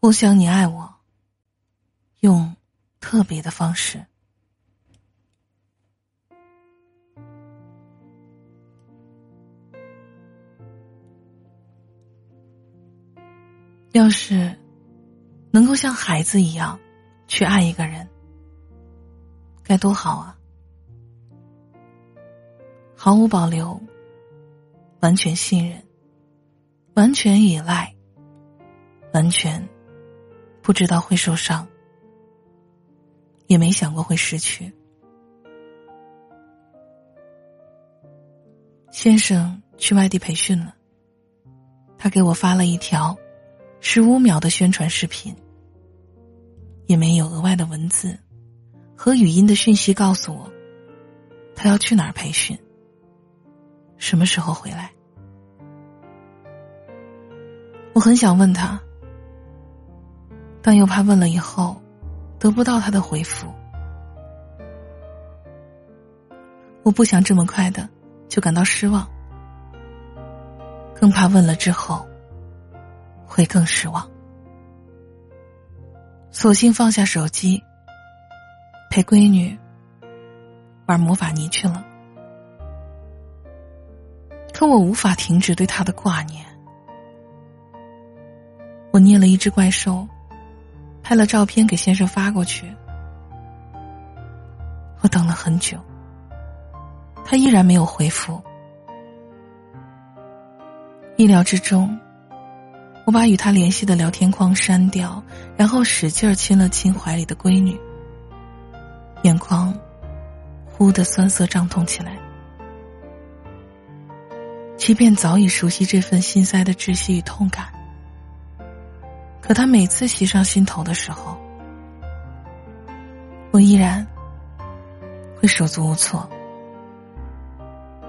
我想你爱我，用特别的方式。要是能够像孩子一样去爱一个人，该多好啊！毫无保留，完全信任，完全依赖，完全不知道会受伤，也没想过会失去。先生去外地培训了，他给我发了一条。十五秒的宣传视频，也没有额外的文字和语音的讯息告诉我，他要去哪儿培训，什么时候回来。我很想问他，但又怕问了以后得不到他的回复。我不想这么快的就感到失望，更怕问了之后。会更失望，索性放下手机，陪闺女玩魔法泥去了。可我无法停止对他的挂念。我捏了一只怪兽，拍了照片给先生发过去。我等了很久，他依然没有回复。意料之中。我把与他联系的聊天框删掉，然后使劲亲了亲怀里的闺女，眼眶忽的酸涩胀痛起来。即便早已熟悉这份心塞的窒息与痛感，可他每次袭上心头的时候，我依然会手足无措，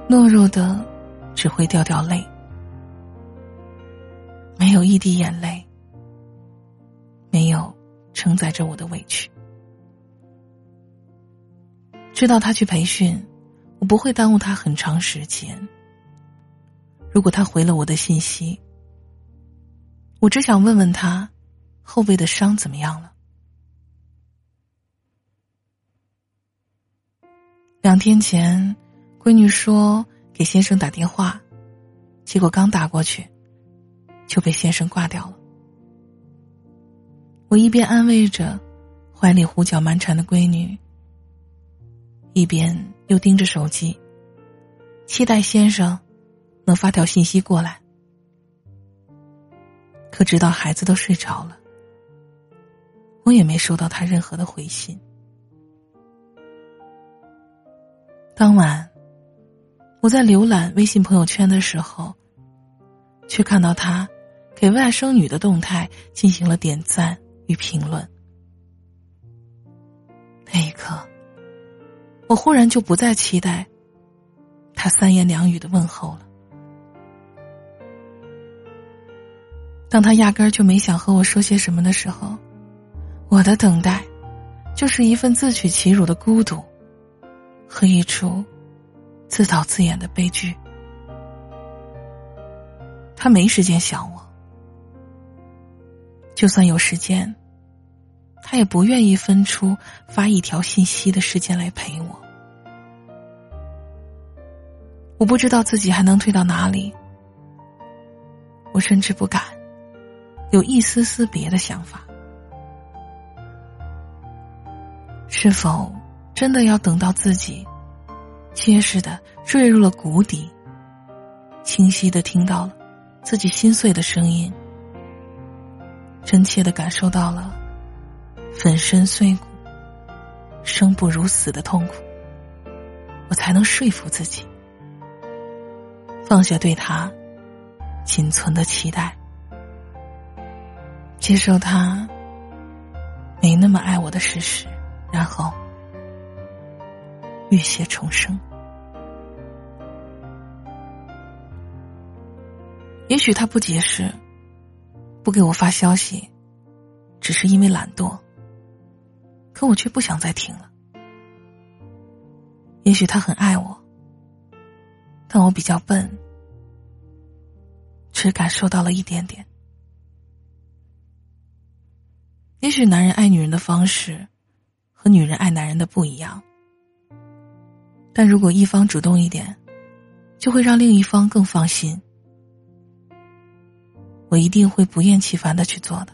懦弱的只会掉掉泪。没有一滴眼泪，没有承载着我的委屈。知道他去培训，我不会耽误他很长时间。如果他回了我的信息，我只想问问他，后背的伤怎么样了？两天前，闺女说给先生打电话，结果刚打过去。就被先生挂掉了。我一边安慰着怀里胡搅蛮缠的闺女，一边又盯着手机，期待先生能发条信息过来。可直到孩子都睡着了，我也没收到他任何的回信。当晚，我在浏览微信朋友圈的时候，却看到他。给外甥女的动态进行了点赞与评论。那一刻，我忽然就不再期待他三言两语的问候了。当他压根儿就没想和我说些什么的时候，我的等待，就是一份自取其辱的孤独，和一出自导自演的悲剧。他没时间想我。就算有时间，他也不愿意分出发一条信息的时间来陪我。我不知道自己还能退到哪里，我甚至不敢有一丝丝别的想法。是否真的要等到自己结实的坠入了谷底，清晰的听到了自己心碎的声音？真切的感受到了粉身碎骨、生不如死的痛苦，我才能说服自己放下对他仅存的期待，接受他没那么爱我的事实，然后浴血重生。也许他不解释。不给我发消息，只是因为懒惰。可我却不想再听了。也许他很爱我，但我比较笨，只感受到了一点点。也许男人爱女人的方式和女人爱男人的不一样，但如果一方主动一点，就会让另一方更放心。我一定会不厌其烦的去做的。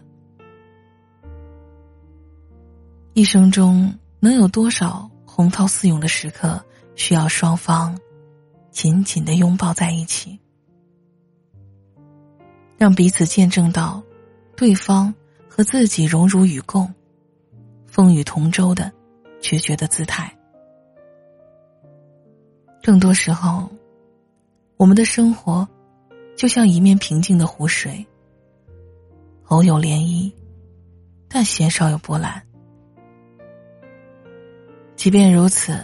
一生中能有多少洪涛四涌的时刻，需要双方紧紧的拥抱在一起，让彼此见证到对方和自己荣辱与共、风雨同舟的决绝的姿态。更多时候，我们的生活。就像一面平静的湖水，偶有涟漪，但鲜少有波澜。即便如此，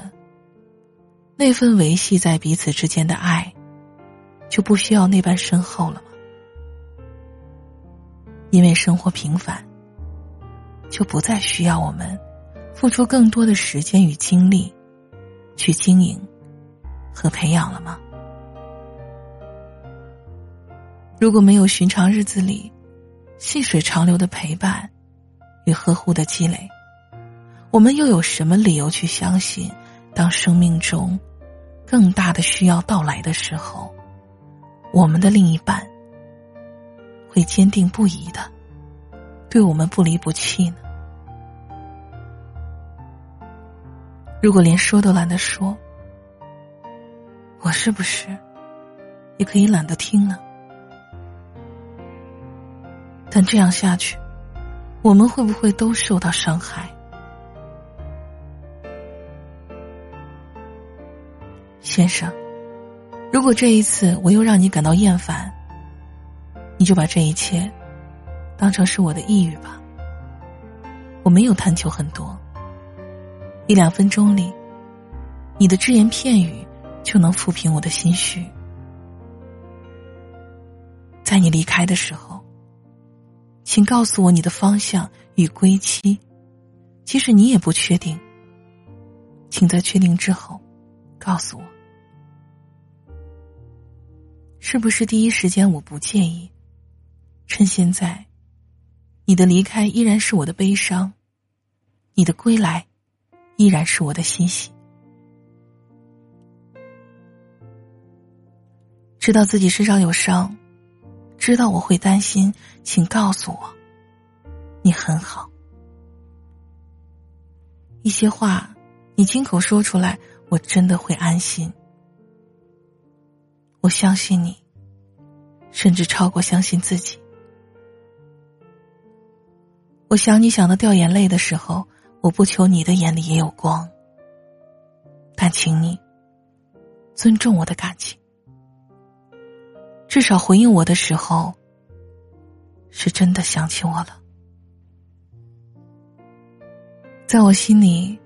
那份维系在彼此之间的爱，就不需要那般深厚了吗？因为生活平凡，就不再需要我们付出更多的时间与精力去经营和培养了吗？如果没有寻常日子里细水长流的陪伴与呵护的积累，我们又有什么理由去相信，当生命中更大的需要到来的时候，我们的另一半会坚定不移的对我们不离不弃呢？如果连说都懒得说，我是不是也可以懒得听呢？但这样下去，我们会不会都受到伤害？先生，如果这一次我又让你感到厌烦，你就把这一切当成是我的抑郁吧。我没有贪求很多，一两分钟里，你的只言片语就能抚平我的心绪。在你离开的时候。请告诉我你的方向与归期，即使你也不确定，请在确定之后告诉我，是不是第一时间我不介意？趁现在，你的离开依然是我的悲伤，你的归来依然是我的欣喜。知道自己身上有伤。知道我会担心，请告诉我，你很好。一些话，你亲口说出来，我真的会安心。我相信你，甚至超过相信自己。我想你想到掉眼泪的时候，我不求你的眼里也有光，但请你尊重我的感情。至少回应我的时候，是真的想起我了。在我心里，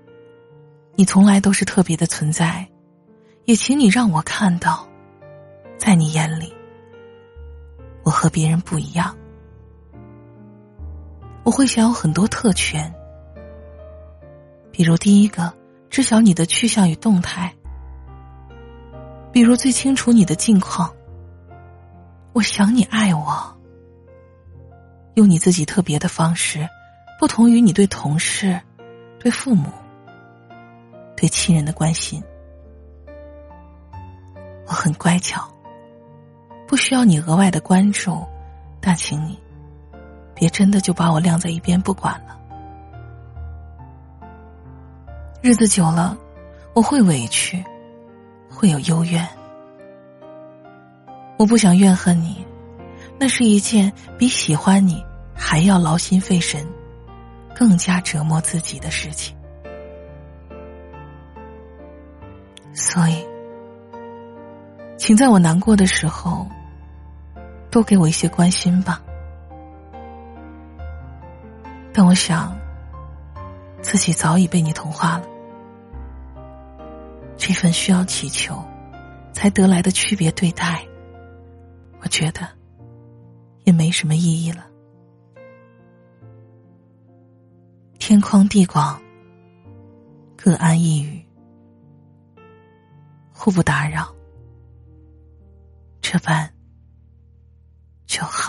你从来都是特别的存在，也请你让我看到，在你眼里，我和别人不一样。我会想有很多特权，比如第一个，知晓你的去向与动态；比如最清楚你的近况。我想你爱我，用你自己特别的方式，不同于你对同事、对父母、对亲人的关心。我很乖巧，不需要你额外的关注，但请你别真的就把我晾在一边不管了。日子久了，我会委屈，会有幽怨。我不想怨恨你，那是一件比喜欢你还要劳心费神、更加折磨自己的事情。所以，请在我难过的时候，多给我一些关心吧。但我想，自己早已被你同化了。这份需要祈求才得来的区别对待。我觉得也没什么意义了。天宽地广，各安一隅，互不打扰，这般就好